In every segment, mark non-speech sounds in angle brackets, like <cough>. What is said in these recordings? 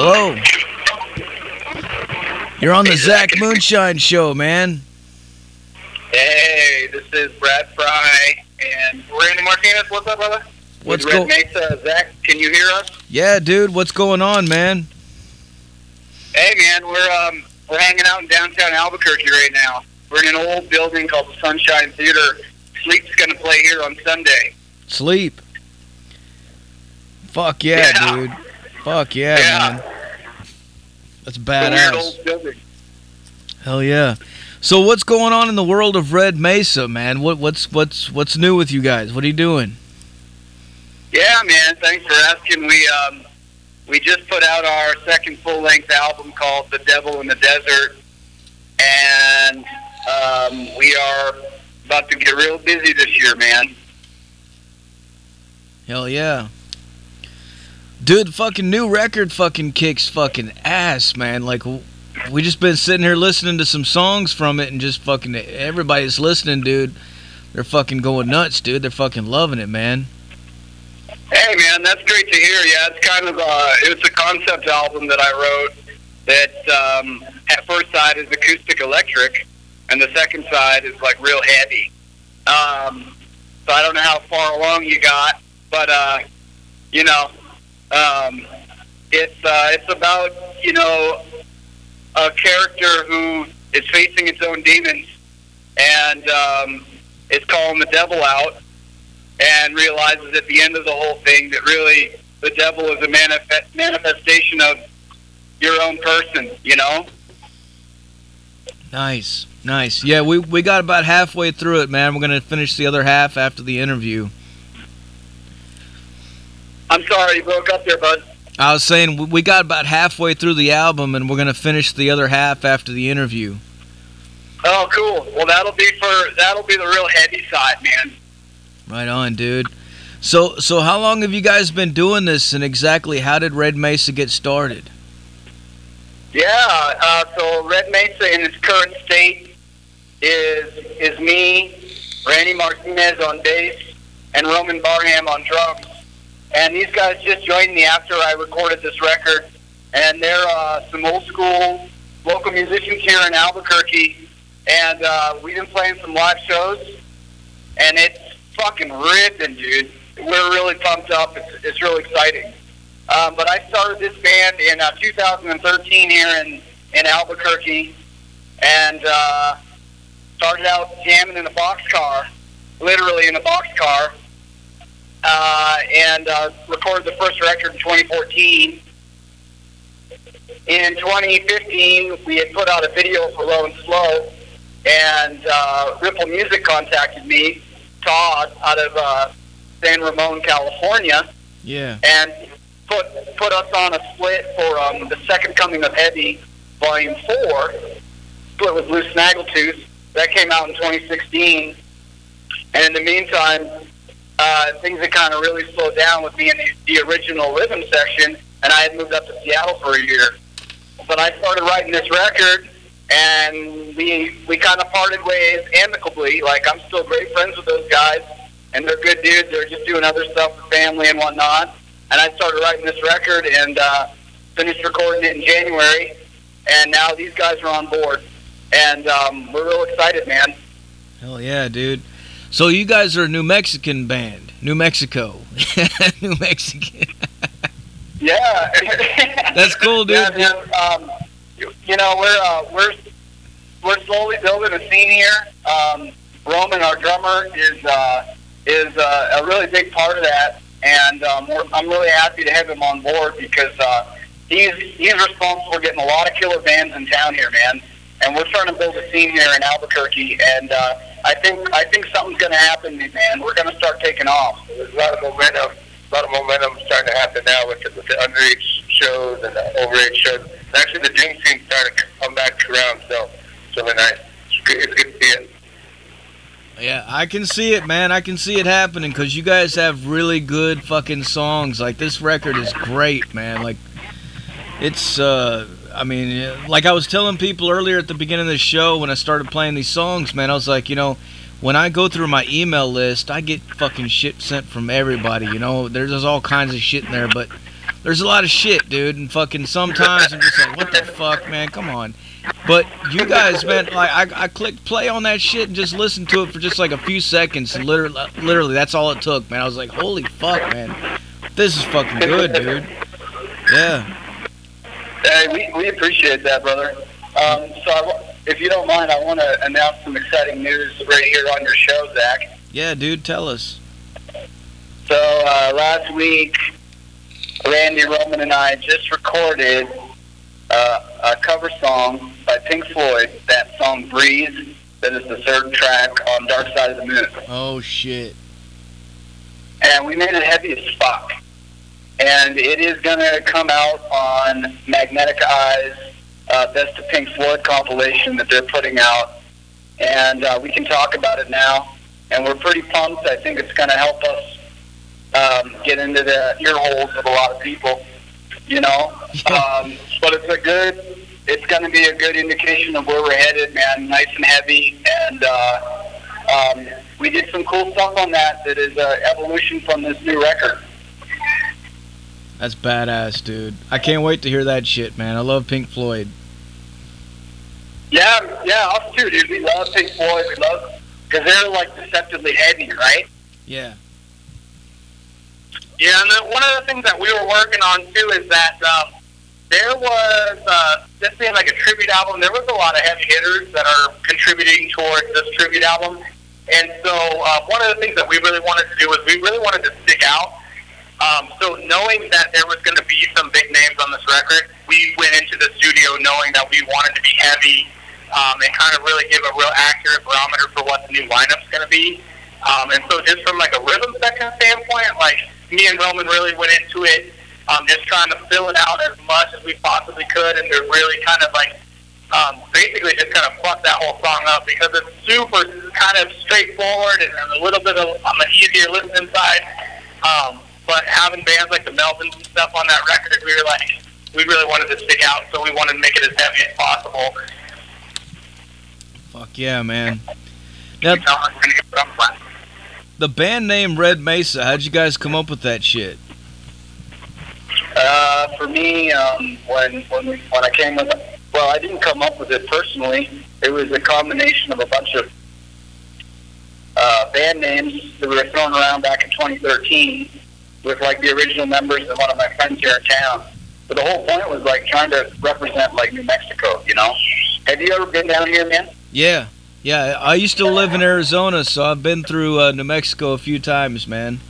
Hello. You're on the Zach Moonshine Show, man. Hey, this is Brad Fry and Randy Martinez. What's up, brother? What's Red Mesa, Zach, can you hear us? Yeah, dude. What's going on, man? Hey, man, we're um we're hanging out in downtown Albuquerque right now. We're in an old building called the Sunshine Theater. Sleep's gonna play here on Sunday. Sleep. Fuck yeah, Yeah. dude. Fuck yeah, Yeah. man. That's It's a weird badass. Hell yeah. So what's going on in the world of Red Mesa, man? What what's what's what's new with you guys? What are you doing? Yeah, man. Thanks for asking. We um we just put out our second full length album called The Devil in the Desert, and um, we are about to get real busy this year, man. Hell yeah. Dude, fucking new record fucking kicks fucking ass, man. Like we just been sitting here listening to some songs from it and just fucking everybody's listening, dude. They're fucking going nuts, dude. They're fucking loving it, man. Hey, man, that's great to hear. Yeah, it's kind of uh, it was a concept album that I wrote. That um, at first side is acoustic electric, and the second side is like real heavy. Um, so I don't know how far along you got, but uh, you know, um, it's uh, it's about you know a character who is facing its own demons and um, is calling the devil out and realizes at the end of the whole thing that really the devil is a manifest, manifestation of your own person, you know? Nice. Nice. Yeah, we we got about halfway through it, man. We're going to finish the other half after the interview. I'm sorry you broke up there, bud. I was saying we- got about halfway through the album and we're going to finish the other half after the interview. Oh, cool. Well, that'll be for that'll be the real heavy side, man. Right on, dude. So so how long have you guys been doing this and exactly how did Red Mesa get started? Yeah. Uh, so Red Mesa in its current state is is me, Randy Martinez on bass, and Roman Barham on drums. And these guys just joined me after I recorded this record, and they're uh, some old school local musicians here in Albuquerque, and uh, we've been playing some live shows, and it's fucking ripping, dude. We're really pumped up. It's, it's really exciting. Um, but I started this band in uh, 2013 here in, in Albuquerque, and uh, started out jamming in a boxcar, literally in a boxcar, uh, and uh, recorded the first record in 2014. In 2015, we had put out a video for Low and Slow, and uh, Ripple Music contacted me, Todd, out of uh, San Ramon, California, Yeah. and put put us on a split for um, the second coming of Heavy, Volume Four, split with Blue Snaggletooth. That came out in 2016. And in the meantime, uh, things had kind of really slowed down with me in the, the original rhythm section, and I had moved up to Seattle for a year. But I started writing this record, and we we kind of parted ways amicably. Like I'm still great friends with those guys, and they're good dudes. They're just doing other stuff with family and whatnot. And I started writing this record and uh, finished recording it in January. And now these guys are on board, and um, we're real excited, man. Hell yeah, dude. So you guys are a New Mexican band. New Mexico. <laughs> New Mexican. Yeah, <laughs> That's cool, dude. Yeah. Um, you, know, we're uh, we're we're slowly building a scene here. Um, Roman, our drummer, is uh, is uh, a really big part of that, and um, we're, I'm really happy to have him on board because uh, he's he's responsible for getting a lot of killer bands in town here, man. And we're trying to build a scene here in Albuquerque, and uh, I think I think something's going to happen, man. We're going to start taking off. There's a lot of momentum. A lot of momentum starting to happen now with the, with the underage shows and the overage shows. And actually, the dream scene's starting to come back around. So it's really nice. It's good, it's good to see it. Yeah, I can see it, man. I can see it happening because you guys have really good fucking songs. Like this record is great, man. Like it's, uh, I mean, like I was telling people earlier at the beginning of the show when I started playing these songs, man. I was like, you know, when I go through my email list, I get fucking shit sent from everybody. You know, there's, all kinds of shit in there, but there's a lot of shit, dude, and fucking sometimes I'm just like, what the fuck, man? Come on. But you guys, man, like I, I clicked play on that shit and just listened to it for just like a few seconds. Literally, literally, that's all it took, man. I was like, holy fuck, man, this is fucking good, dude. Yeah. Hey, we, we appreciate that, brother. Um, so, I, if you don't mind, I want to announce some exciting news right here on your show, Zach. Yeah, dude, tell us. So, uh, last week, Randy Roman and I just recorded uh, a cover song by Pink Floyd, that song Breathe, that is the third track on Dark Side of the Moon. Oh, shit. And we made it heavy as fuck. And it is going to come out on Magnetic Eyes, uh, Best of Pink Floyd compilation that they're putting out. And uh, we can talk about it now. And we're pretty pumped. I think it's going to help us um, get into the ear holes of a lot of people, you know. Um, but it's a good, it's going to be a good indication of where we're headed, man. Nice and heavy, and uh, um, we did some cool stuff on that. That is uh, evolution from this new record. That's badass, dude. I can't wait to hear that shit, man. I love Pink Floyd. Yeah, yeah, us too, dude. We love Pink Floyd. We love because they're like deceptively heavy, right? Yeah. Yeah, and then one of the things that we were working on too is that um, there was uh, this being like a tribute album. There was a lot of heavy hitters that are contributing towards this tribute album, and so uh, one of the things that we really wanted to do was we really wanted to stick out. Um, so knowing that there was going to be some big names on this record, we went into the studio knowing that we wanted to be heavy um, and kind of really give a real accurate barometer for what the new lineup's going to be. Um, and so just from like a rhythm section standpoint, like me and Roman really went into it, um, just trying to fill it out as much as we possibly could, and to really kind of like um, basically just kind of fuck that whole song up because it's super kind of straightforward and a little bit of on the easier listening side. Um, but having bands like the Melvins and stuff on that record, we were like, we really wanted to stick out, so we wanted to make it as heavy as possible. Fuck yeah, man. Now, the band name Red Mesa, how'd you guys come up with that shit? Uh, for me, um, when when we, when I came with, well, I didn't come up with it personally. It was a combination of a bunch of uh, band names that were thrown around back in 2013 with like the original members and one of my friends here in town. But the whole point was like trying to represent like New Mexico, you know. Have you ever been down here, man? Yeah, yeah. I used to live in Arizona, so I've been through uh, New Mexico a few times, man.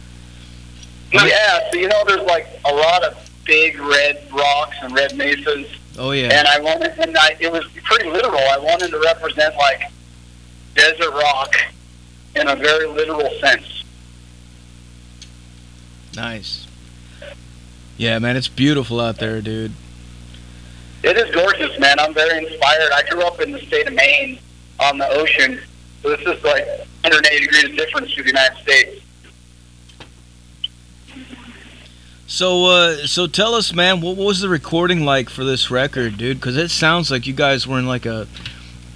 Yeah, so you know, there's like a lot of big red rocks and red mesas. Oh yeah. And I wanted, and I, it was pretty literal. I wanted to represent like desert rock in a very literal sense. Nice. Yeah, man, it's beautiful out there, dude. It is gorgeous, man. I'm very inspired. I grew up in the state of Maine on the ocean, so this is like 180 degrees difference to the United States. So, uh, so tell us, man, what was the recording like for this record, dude? Because it sounds like you guys were in like a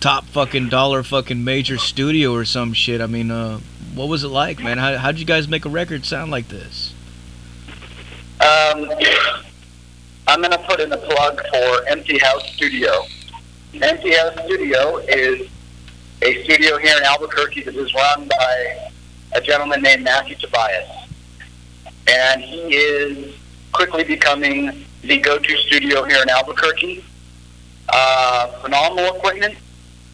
top fucking dollar fucking major studio or some shit. I mean, uh, what was it like, man? How how'd you guys make a record sound like this? Um, I'm going to put in a plug for Empty House Studio. Empty House Studio is a studio here in Albuquerque that is run by a gentleman named Matthew Tobias. And he is quickly becoming the go-to studio here in Albuquerque. Uh, phenomenal equipment.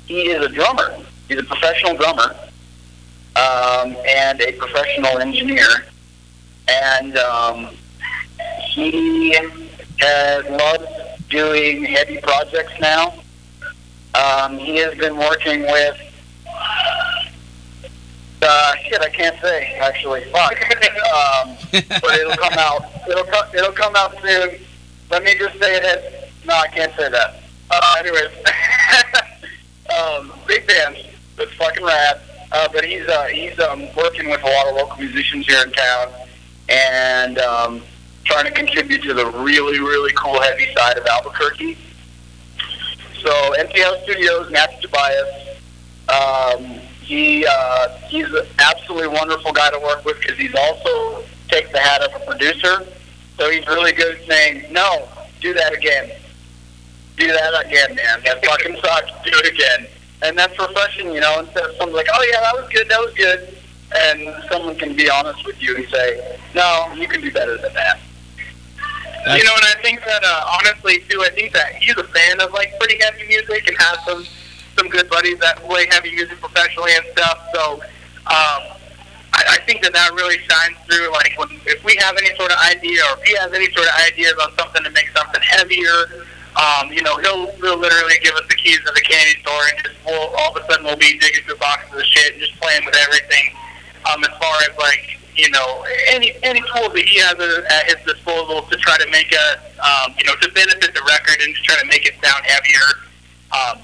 He is a drummer. He's a professional drummer um, and a professional engineer. And um, he has loved doing heavy projects now. Um, he has been working with uh, shit. I can't say actually. Fuck. <laughs> um, but it'll come out. It'll come. It'll come out soon. Let me just say it. Has, no, I can't say that. Uh, anyways, <laughs> um, big band. It's fucking rad. Uh, but he's uh, he's um, working with a lot of local musicians here in town, and um, trying to contribute to the really, really cool heavy side of Albuquerque. So MTL Studios, Matthew Tobias, um, he uh, he's an absolutely wonderful guy to work with because he's also takes the hat of a producer. So he's really good at saying, no, do that again. Do that again, man. That fucking sucks. Do it again. And that's refreshing, you know, instead of someone like, oh, yeah, that was good, that was good. And someone can be honest with you and say, no, you can do better than that. That's- you know, and I think that, uh, honestly, too, I think that he's a fan of, like, pretty heavy music and has some, some good buddies that play heavy music professionally and stuff. So, um, I, I think that that really shines through. Like, when, if we have any sort of idea, or if he has any sort of idea about something to make something heavier, um, you know, he'll, he'll literally give us the keys to the candy store, and just we'll, all of a sudden we'll be digging through boxes of shit and just playing with everything. Um, as far as like, you know, any any tools that he has at his disposal to try to make us, um, you know, to benefit the record and to try to make it sound heavier. Um,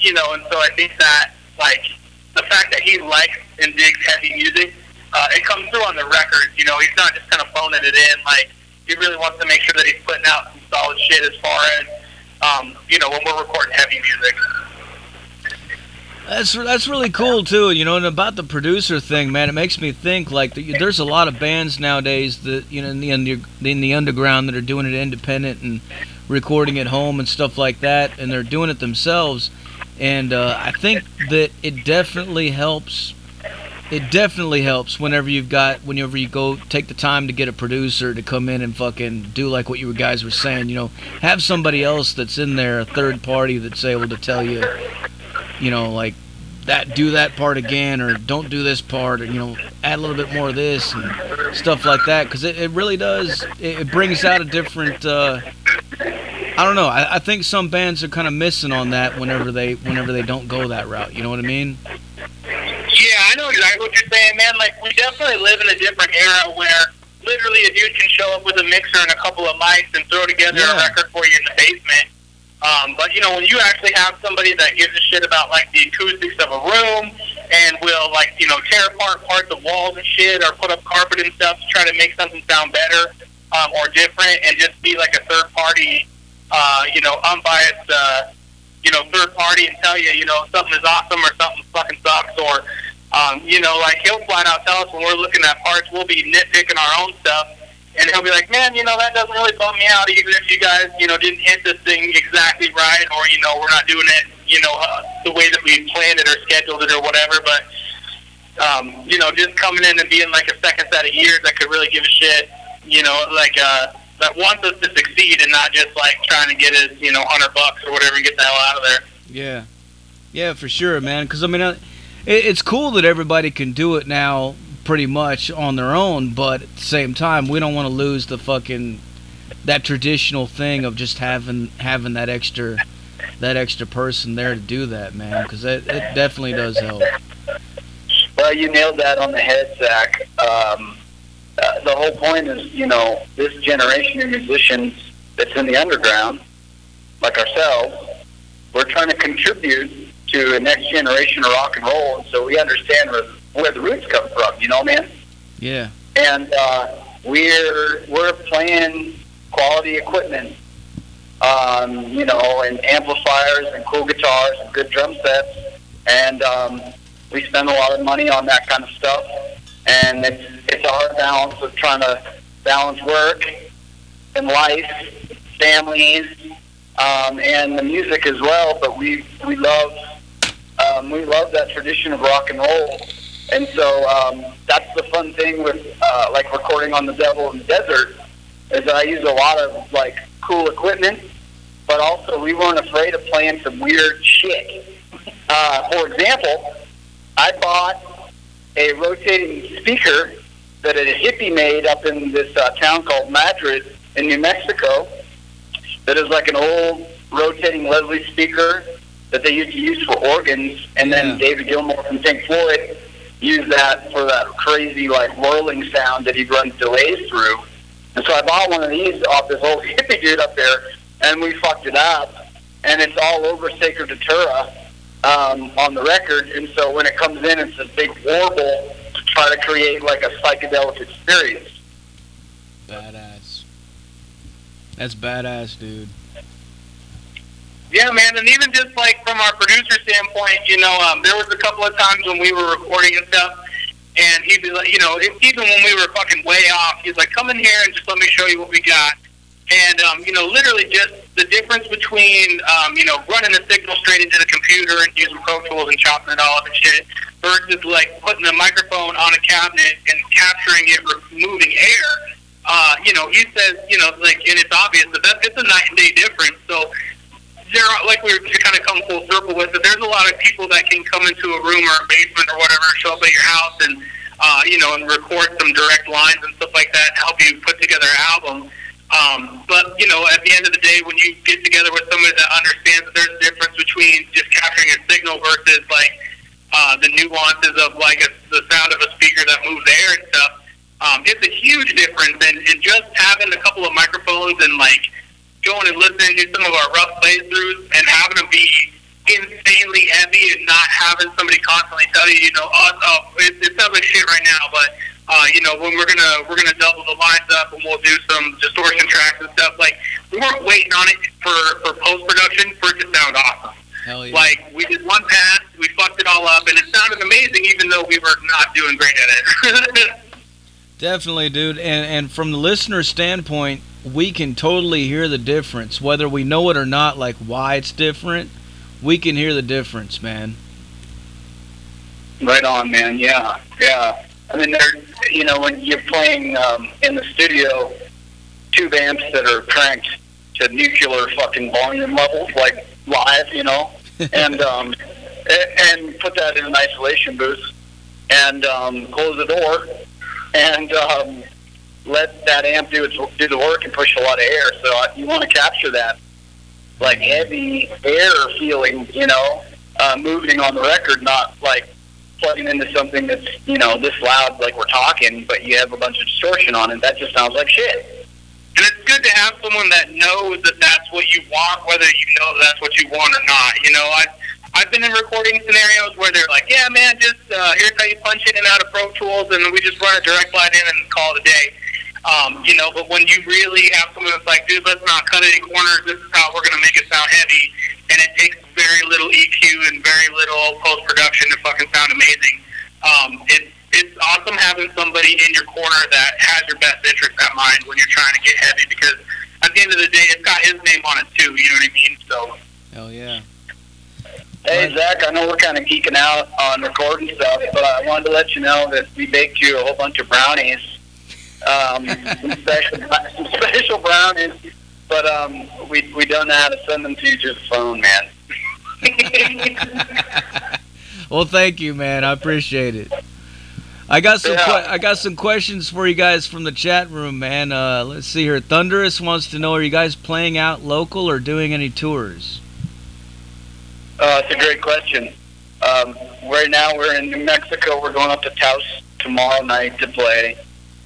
you know, and so I think that like the fact that he likes and digs heavy music, uh, it comes through on the records. You know, he's not just kind of phoning it in. Like he really wants to make sure that he's putting out some solid shit as far as um, you know when we're recording heavy music. That's that's really cool too, you know. And about the producer thing, man, it makes me think like there's a lot of bands nowadays that you know in the under, in the underground that are doing it independent and recording at home and stuff like that, and they're doing it themselves. And uh, I think that it definitely helps. It definitely helps whenever you've got whenever you go take the time to get a producer to come in and fucking do like what you guys were saying. You know, have somebody else that's in there, a third party that's able to tell you you know, like that, do that part again, or don't do this part, or you know, add a little bit more of this and stuff like that, because it, it really does. It, it brings out a different. Uh, I don't know. I, I think some bands are kind of missing on that whenever they whenever they don't go that route. You know what I mean? Yeah, I know exactly what you're saying, man. Like, we definitely live in a different era where literally a dude can show up with a mixer and a couple of mics and throw together Yeah. a record for you in the basement. Um, but, you know, when you actually have somebody that gives a shit about, like, the acoustics of a room and will, like, you know, tear apart parts of walls and shit or put up carpet and stuff to try to make something sound better um, or different and just be, like, a third party, uh, you know, unbiased, uh, you know, third party and tell you, you know, something is awesome or something fucking sucks or, um, you know, like he'll flat out tell us when we're looking at parts, we'll be nitpicking our own stuff. And he'll be like, man, you know, that doesn't really bum me out even if you guys, you know, didn't hit this thing exactly right or, you know, we're not doing it, you know, uh, the way that we planned it or scheduled it or whatever. But, um, you know, just coming in and being like a second set of ears that could really give a shit, you know, like, uh, that wants us to succeed and not just like trying to get his, you know, hundred bucks or whatever and get the hell out of there. Yeah, yeah, for sure, man. Because I mean, it's cool that everybody can do it now, pretty much on their own. But at the same time, we don't want to lose the fucking that traditional thing of just having having that extra that extra person there to do that, man. Because it, it definitely does help. Well, you nailed that on the head, Zach. Um, uh, the whole point is, you know, this generation of musicians that's in the underground, like ourselves, we're trying to contribute to a next generation of rock and roll, and so we understand where, the roots come from. You know, man. Yeah, and uh, we're we're playing quality equipment, um, you know, and amplifiers and cool guitars and good drum sets, and um, we spend a lot of money on that kind of stuff, and it's it's our balance of trying to balance work and life, families, um, and the music as well. But we we love um, we love that tradition of rock and roll. And so um, that's the fun thing with uh, like recording on the Devil in the Desert is that I use a lot of like cool equipment, but also we weren't afraid of playing some weird shit. <laughs> Uh, for example, I bought a rotating speaker that a hippie made up in this uh, town called Madrid in New Mexico. That is like an old rotating Leslie speaker that they used to use for organs, and then Yeah. David Gilmour from Pink Floyd used that for that crazy like whirling sound that he'd run delays through. And so I bought one of these off this old <laughs> hippie dude up there, and we fucked it up, and it's all over Sacred Datura um, on the record. And so when it comes in, it's a big warble to try to create like a psychedelic experience. badass. That's badass, dude. Yeah, man, and even just like from our producer standpoint, you know, um, there was a couple of times when we were recording and stuff, And he'd be like, you know, even when we were fucking way off, he's like, come in here and just let me show you what we got. And, um, you know, literally just the difference between, um, you know, running a signal straight into the computer and using Pro Tools and chopping it all up and shit versus, like, putting a microphone on a cabinet and capturing it, removing air. Uh, you know, he says, you know, like, and it's obvious that that's, it's a night and day difference. So, there are, like we were to kind of come full circle with it, there's a lot of people that can come into a room or a basement or whatever, show up at your house and, uh, you know, and record some direct lines and stuff like that, help you put together an album. Um, but you know, at the end of the day, when you get together with somebody that understands that there's a difference between just capturing a signal versus like uh, the nuances of like a, the sound of a speaker that moves air and stuff, um, it's a huge difference. And, and just having a couple of microphones and like going and listening to some of our rough playthroughs and having them be insanely heavy and not having somebody constantly tell you, you know, oh, oh it, it sounds like shit right now, but uh, you know, when we're gonna we're gonna double the lines up and we'll do some distortion tracks and stuff. Like we weren't waiting on it for for post production for it to sound awesome. Hell yeah. Like we did one pass, we fucked it all up, and it sounded amazing, even though we were not doing great at it. <laughs> Definitely, dude. And and from the listener standpoint, we can totally hear the difference, whether we know it or not. Like why it's different, we can hear the difference, man. right on, man. Yeah, yeah. I mean, they're you know when you're playing um, in the studio, two amps that are cranked to nuclear fucking volume levels, like live, you know, <laughs> and um, and put that in an isolation booth and um, close the door and um, let that amp do its do the work and push a lot of air. So uh, you want to capture that like heavy air feeling, you know, uh, moving on the record, not like plugging into something that's you know this loud like we're talking, but you have a bunch of distortion on it. That just sounds like shit. And it's good to have someone that knows that that's what you want, whether you know that's what you want or not. You know, I I've been in recording scenarios where they're like, yeah, man, just uh, here's how you punch in and out of Pro Tools, and we just run a direct line in and call it a day. Um, you know, but when you really have someone that's like, dude, let's not cut any corners. This is how we're going to make it sound heavy, and it takes very little EQ and very little post production to fucking sound amazing. Um, it, it's awesome having somebody in your corner that has your best interest at mind when you're trying to get heavy because at the end of the day, it's got his name on it too. You know what I mean? So. Hell yeah. Hey Zach, I know we're kind of geeking out on recording stuff, but I wanted to let you know that we baked you a whole bunch of brownies, um, some special, some special brownies. But um, we we don't know how to send them to you through the phone, man. <laughs> well, thank you, man. I appreciate it. I got some. Yeah. I got some questions for you guys from the chat room, man. Uh, let's see here. Thunderous wants to know: Are you guys playing out local or doing any tours? Uh, it's a great question. Um, right now we're in New Mexico. We're going up to Taos tomorrow night to play,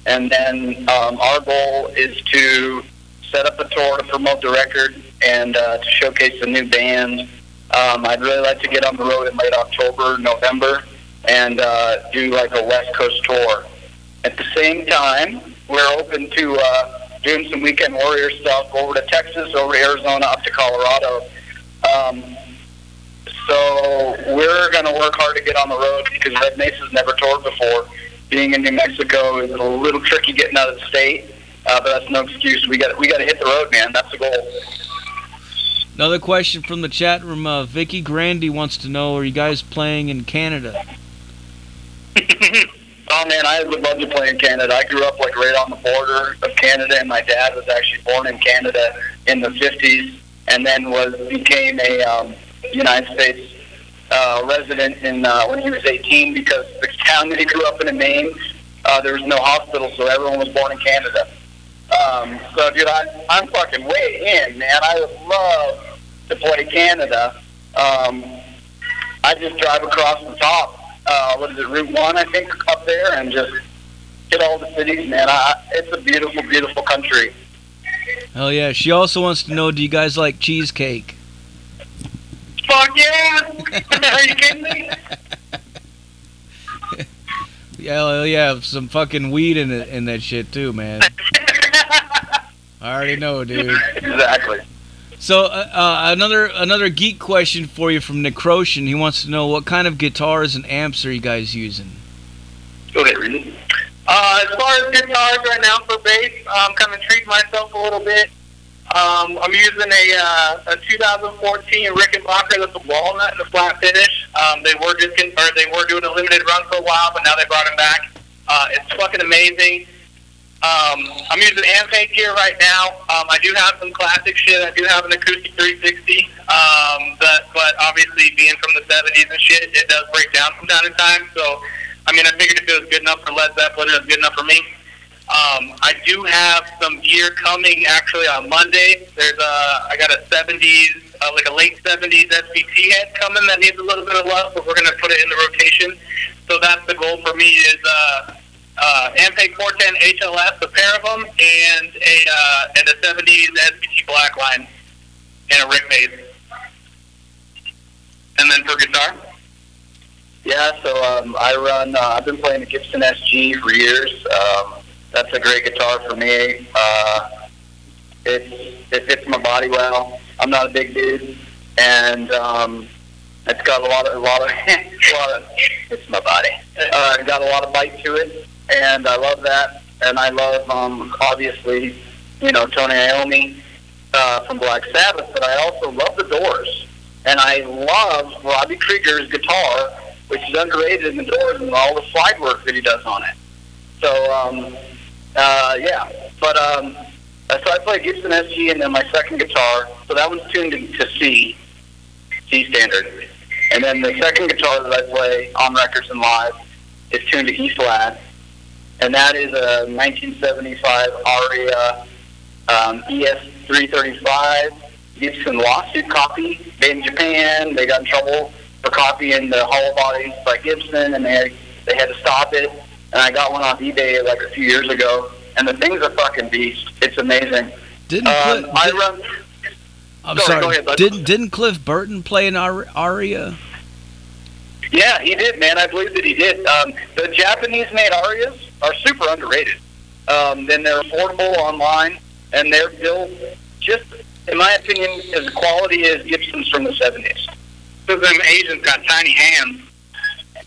and then um, our goal is to set up a tour to promote the record and uh, to showcase the new band. Um, I'd really like to get on the road in late October, November, and uh, do like a West Coast tour. At the same time, we're open to uh, doing some weekend warrior stuff over to Texas, over to Arizona, up to Colorado. Um, so we're going to work hard to get on the road because Red Mesa's never toured before. Being in New Mexico is a little tricky getting out of the state, uh, but that's no excuse. We got we got to hit the road, man. That's the goal. Another question from the chat room. Uh, Vicky Grandy wants to know: Are you guys playing in Canada? <laughs> Oh man, I would love to play in Canada. I grew up like right on the border of Canada, and my dad was actually born in Canada in the '50s, and then was became a um, United States uh, resident in uh, when he was 18 because the town that he grew up in in Maine, uh, there was no hospital, so everyone was born in Canada. Um, so, dude, I, I'm fucking way in, man. I would love to play Canada. Um, I just drive across the top. Uh, what is it, Route One? I think up there, and just hit all the cities, man. I, it's a beautiful, beautiful country. Hell yeah. She also wants to know: Do you guys like cheesecake? Fuck <laughs> yeah! Are you kidding me? Yeah, yeah. Some fucking weed in it in that shit too, man. I already know, dude. exactly. So uh, uh, another another geek question for you from Necrosian. He wants to know what kind of guitars and amps are you guys using? Okay. Uh, as far as guitars right now for bass, I'm kind of treating myself a little bit. Um, I'm using a, uh, a 2014 Rickenbacker that's a walnut and a flat finish. Um, they were just or they were doing a limited run for a while, but now they brought him back. Uh, it's fucking amazing. Um, I'm using Ampeg gear right now. Um, I do have some classic shit. I do have an acoustic 360. Um, but, but obviously, being from the 70s and shit, it does break down from time to time. So, I mean, I figured if it was good enough for Led Zeppelin, it was good enough for me. Um, I do have some gear coming actually on Monday. There's a, I got a 70s, uh, like a late 70s SVT head coming that needs a little bit of love, but we're going to put it in the rotation. So that's the goal for me is uh, uh, Ampeg 410 HLS, a pair of them, and a uh, and a 70s SVT Blackline, and a Rick bass. And then for guitar, Yeah, so um, I run. Uh, I've been playing a Gibson SG for years. Um, that's a great guitar for me. Uh, it's it fits my body well. I'm not a big dude, and um, it's got a lot of a lot of <laughs> a lot of it's my body. Uh, got a lot of bite to it, and I love that. And I love um, obviously, you know, Tony Iommi uh, from Black Sabbath, but I also love the Doors, and I love Robby Krieger's guitar, which is underrated in the Doors, and all the slide work that he does on it. So, um, uh, yeah, but um, uh, so I play Gibson SG, and then my second guitar. So that one's tuned to, C, C standard, and then the second guitar that I play on records and live is tuned to E flat, and that is a 1975 Aria um, ES335 Gibson lawsuit copy made in Japan. They got in trouble for copying the hollow bodies by Gibson, and they they had to stop it. And I got one off eBay like a few years ago, and the thing's a fucking beast. It's amazing. Didn't Um, Cliff, I did, run. I'm go ahead, sorry. go ahead, bud. didn't didn't Cliff Burton play an Ar- aria? Yeah, he did, man. I believe that he did. Um, the Japanese-made Arias are super underrated. Um, then they're affordable online, and they're built just, in my opinion, as quality as Gibsons from the '70s. so them Asians got tiny hands.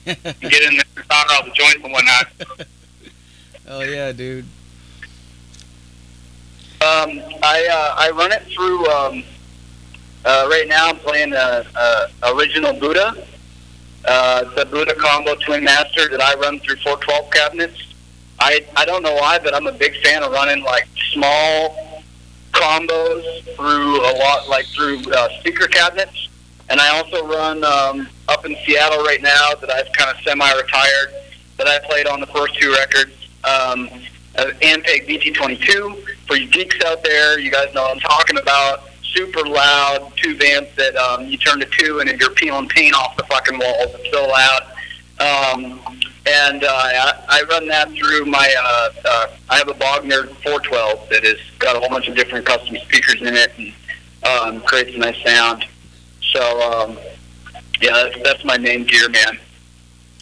Get in there and solder all the joints and whatnot. <laughs> Oh yeah, dude. Um, I uh, I run it through. Um, uh, right now, I'm playing a, a original Budda, uh, the Budda Combo Twin Master that I run through 412 cabinets. I I don't know why, but I'm a big fan of running like small combos through a lot, like through uh, speaker cabinets. And I also run um, up in Seattle right now that I've kind of semi-retired that I played on the first two records. Um, uh, Ampeg VT22 for you geeks out there. You guys know what I'm talking about. Super loud tube amp that um, you turn to two and you're peeling paint off the fucking walls. It's so loud. Um, and uh, I, I run that through my. Uh, uh, I have a Bogner 412 that has got a whole bunch of different custom speakers in it and um, creates a nice sound. So um, yeah, that's, my name, gear, man.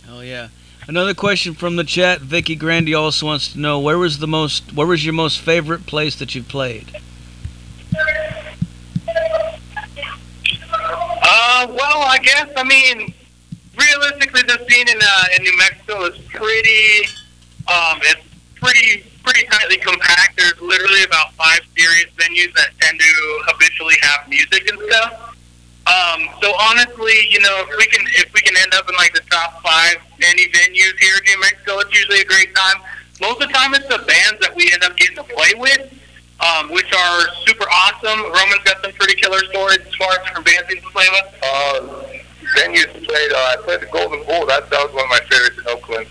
Oh yeah. Another question from the chat. Vicky Grandy also wants to know where was the most, where was your most favorite place that you played? Uh, well, I guess I mean, realistically, the scene in uh, in New Mexico is pretty, um, it's pretty pretty tightly compact. There's literally about five serious venues that tend to habitually have music and stuff. Um, so honestly, you know, if we can if we can end up in like the top five any venues here in New Mexico, it's usually a great time. Most of the time, it's the bands that we end up getting to play with, um, which are super awesome. Roman's got some pretty killer stories as far as different bands he's playing with. Uh, venues played. Uh, I played the Golden Bull. That that was one of my favorites in Oakland.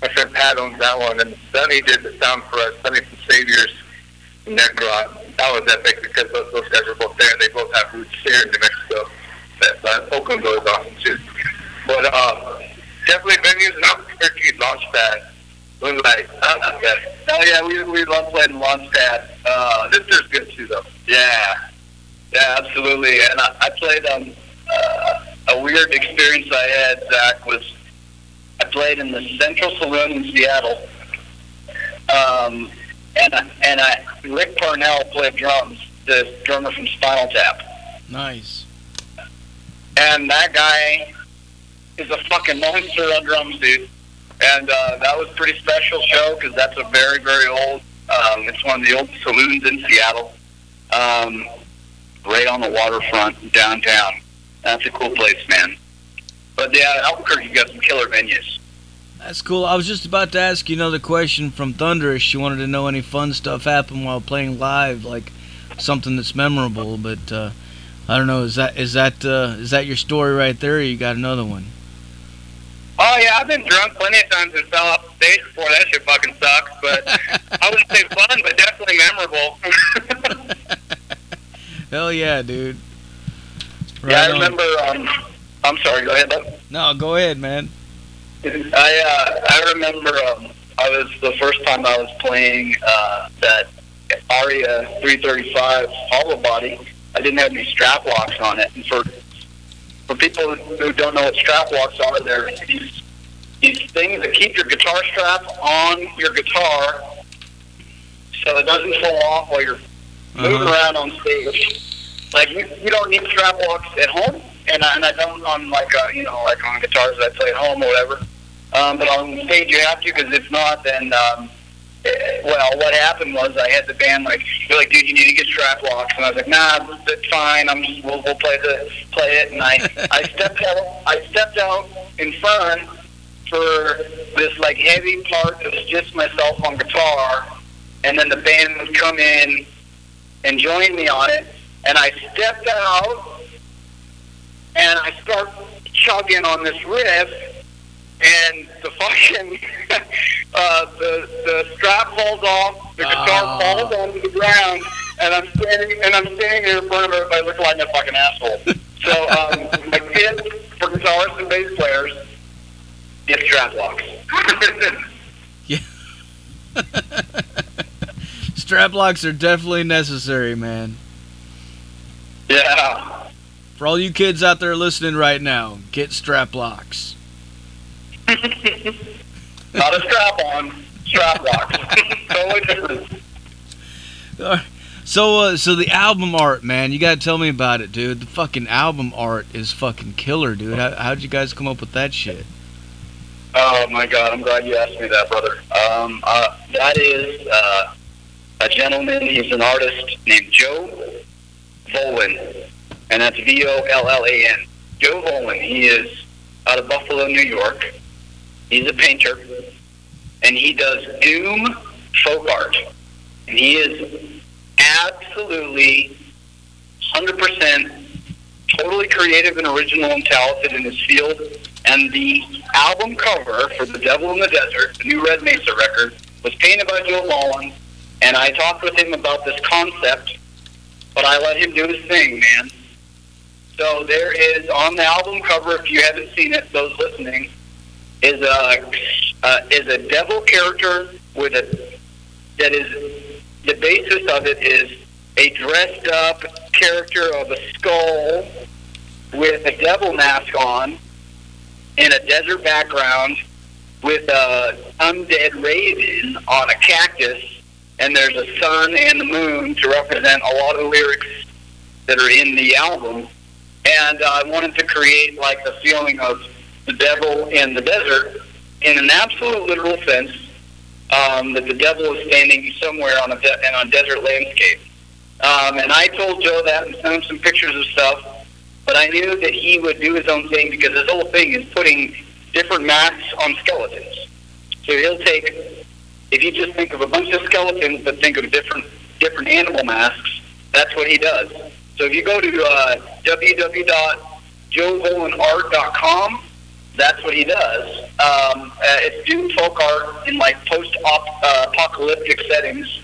My friend Pat owns that one, and Sonny did the sound for us. Sonny from Saviors in that was epic because those, those guys were both there. They both have roots here in New Mexico. That uh, Oakland was awesome too. But uh, definitely venues and Albuquerque Launchpad. Moonlight. Uh, yeah. Oh yeah, we we love playing Launchpad. Uh, this is good too though. Yeah. Yeah, absolutely. And I, I played um, uh, a weird experience I had, Zach, was I played in the Central Saloon in Seattle. Um, and, and I, Ric Parnell played drums, the drummer from Spinal Tap. Nice. And that guy is a fucking monster on drums, dude. and uh, that was a pretty special show because that's a very very old. Um, it's one of the old saloons in Seattle, um, right on the waterfront downtown. That's a cool place, man. But yeah, Albuquerque got some killer venues. That's cool. I was just about to ask you another question from Thunderous. She wanted to know any fun stuff happened while playing live, like something that's memorable. But uh, I don't know. Is that is that uh, is that your story right there? Or you got another one? Oh yeah, I've been drunk plenty of times and fell off the stage before. That shit fucking sucks. But <laughs> I wouldn't say fun, but definitely memorable. <laughs> Hell yeah, dude. yeah, I remember. Um, I'm sorry. Go ahead. bud. No, go ahead, man. I uh, I remember um, I was the first time I was playing uh, that Aria 335 hollow body. I didn't have any strap locks on it, and for for people who don't know what strap locks are, they're these these things that keep your guitar strap on your guitar, so it doesn't fall off while you're moving Uh-huh. around on stage. Like you, you don't need strap locks at home, and I, and I don't on like uh, you know like on guitars that I play at home or whatever. Um, but on stage you have to because if not, then um, eh, well, what happened was I had the band like you're like, dude, you need to get strap locks, and I was like, nah, that's fine. I'm just we'll, we'll play the play it, and I I <laughs> stepped out I stepped out in front for this like heavy part that was just myself on guitar, and then the band would come in and join me on it, and I stepped out and I start chugging on this riff, and the fucking <laughs> uh, the the strap falls off, the guitar Ah. falls onto the ground, and I'm standing and I'm standing there in front of everybody looking like a fucking asshole. So um, my tip for guitarists and bass players: get strap locks. <laughs> <laughs> Strap locks are definitely necessary, man. yeah. For all you kids out there listening right now, get strap locks. <laughs> Not a strap on, strap locks. totally different. So, uh, so the album art, man, you gotta tell me about it, dude. The fucking album art is fucking killer, dude. How, how'd you guys come up with that shit? Oh my God! I'm glad you asked me that, brother. Um, uh, that is uh, a gentleman. He's an artist named Joe Vollan, and that's V O L L A N. Joe Vollan. He is out of Buffalo, New York. He's a painter, and he does doom folk art, and he is absolutely 100% totally creative and original and talented in his field. And the album cover for The Devil in the Desert, the new Red Mesa record, was painted by Joe Mullins. And I talked with him about this concept, but I let him do his thing, man. So there is on the album cover, if you haven't seen it, those listening, is a uh, is a devil character with a that is the basis of it is a dressed up character of a skull with a devil mask on in a desert background with a undead raven on a cactus and there's a sun and the moon to represent a lot of lyrics that are in the album. And uh, I wanted to create like the feeling of the devil in the desert in an absolute literal sense um, that the devil is standing somewhere on a de- in a desert landscape. Um, and I told Joe that and sent him some pictures of stuff, but I knew that he would do his own thing because his whole thing is putting different masks on skeletons. So he'll take, if you just think of a bunch of skeletons but think of different different animal masks, that's what he does. So if you go to uh, that's what he does. Um, uh, it's doom folk art in like post-apocalyptic settings,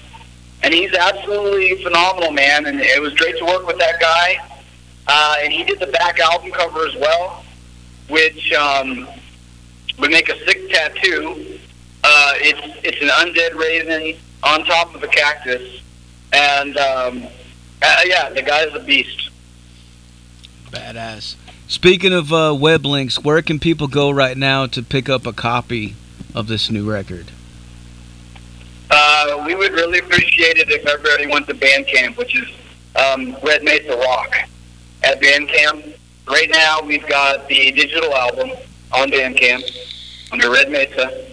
and he's absolutely phenomenal, man. And it was great to work with that guy. Uh, and he did the back album cover as well, which um, would make a sick tattoo. Uh, it's it's an undead raven on top of a cactus, and um, uh, yeah, the guy's a beast. Badass. Speaking of uh, web links, where can people go right now to pick up a copy of this new record? Uh, we would really appreciate it if everybody went to Bandcamp, which is um, Red Mesa Rock at Bandcamp. Right now, we've got the digital album on Bandcamp, under Red Mesa.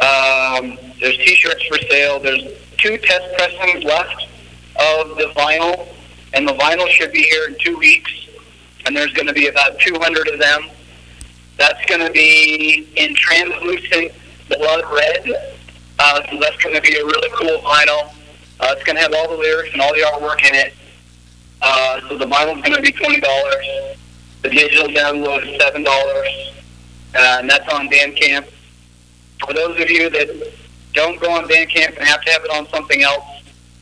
Um, there's T-shirts for sale. There's two test pressings left of the vinyl, and the vinyl should be here in two weeks. And there's going to be about 200 of them. That's going to be in translucent blood red. Uh, so that's going to be a really cool vinyl. Uh, it's going to have all the lyrics and all the artwork in it. Uh, so the vinyl's going to be twenty dollars. The digital download is seven dollars, uh, and that's on Bandcamp. For those of you that don't go on Bandcamp and have to have it on something else,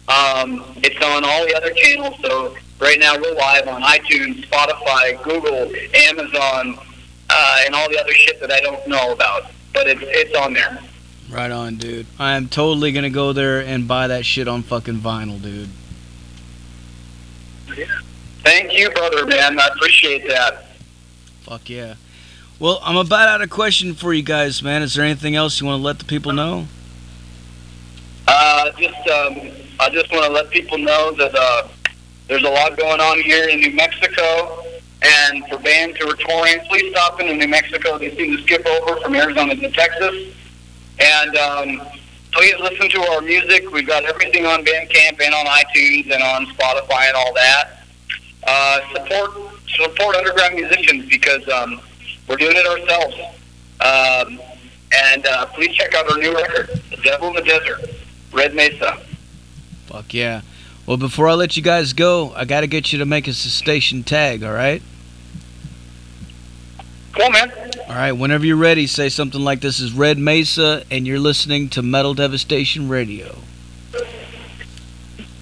um, it's on all the other channels. So right now we're live on iTunes, Spotify, Google, Amazon, uh, and all the other shit that I don't know about. But it's it's on there. Right on, dude. I am totally gonna go there and buy that shit on fucking vinyl, dude. Thank you, brother, man. I appreciate that. Fuck yeah. Well, I'm about out of question for you guys, man. Is there anything else you want to let the people know? Uh, just, um, I just want to let people know that uh, there's a lot going on here in New Mexico. And for bands who are touring, please stop into New Mexico. They seem to skip over from Arizona to Texas. And um, please listen to our music. We've got everything on Bandcamp and on iTunes and on Spotify and all that. Uh, support support underground musicians because um, we're doing it ourselves. Um, and uh, please check out our new record, The Devil in the Desert, Red Mesa. Fuck yeah. Well, before I let you guys go, I got to get you to make us a station tag, all right? Cool, man. All right, whenever you're ready, say something like this is Red Mesa, and you're listening to Metal Devastation Radio.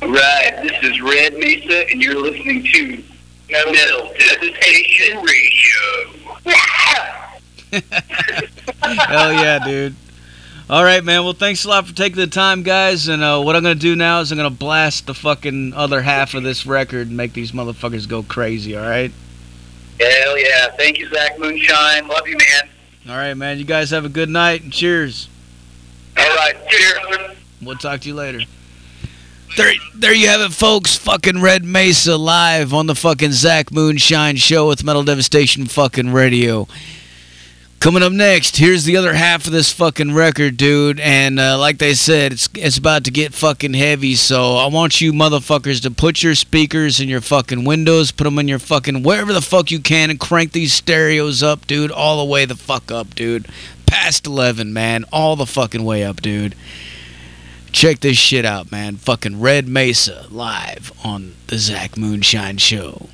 Right, this is Red Mesa, and you're listening to Metal Devastation Radio. <laughs> <laughs> Hell yeah, dude. All right, man. Well, thanks a lot for taking the time, guys. And uh, what I'm going to do now is I'm going to blast the fucking other half of this record and make these motherfuckers go crazy, all right? Hell yeah. Thank you, Zach Moonshine. Love you, man. All right, man. You guys have a good night and cheers. All right. Cheers. We'll talk to you later. There, there you have it, folks. Fucking Red Mesa live on the fucking Zach Moonshine show with Metal Devastation fucking radio. Coming up next, here's the other half of this fucking record, dude. And uh, like they said, it's it's about to get fucking heavy. So I want you motherfuckers to put your speakers in your fucking windows, put them in your fucking wherever the fuck you can, and crank these stereos up, dude, all the way the fuck up, dude. Past 11, man, all the fucking way up, dude. Check this shit out, man. Fucking Red Mesa live on the Zach Moonshine Show.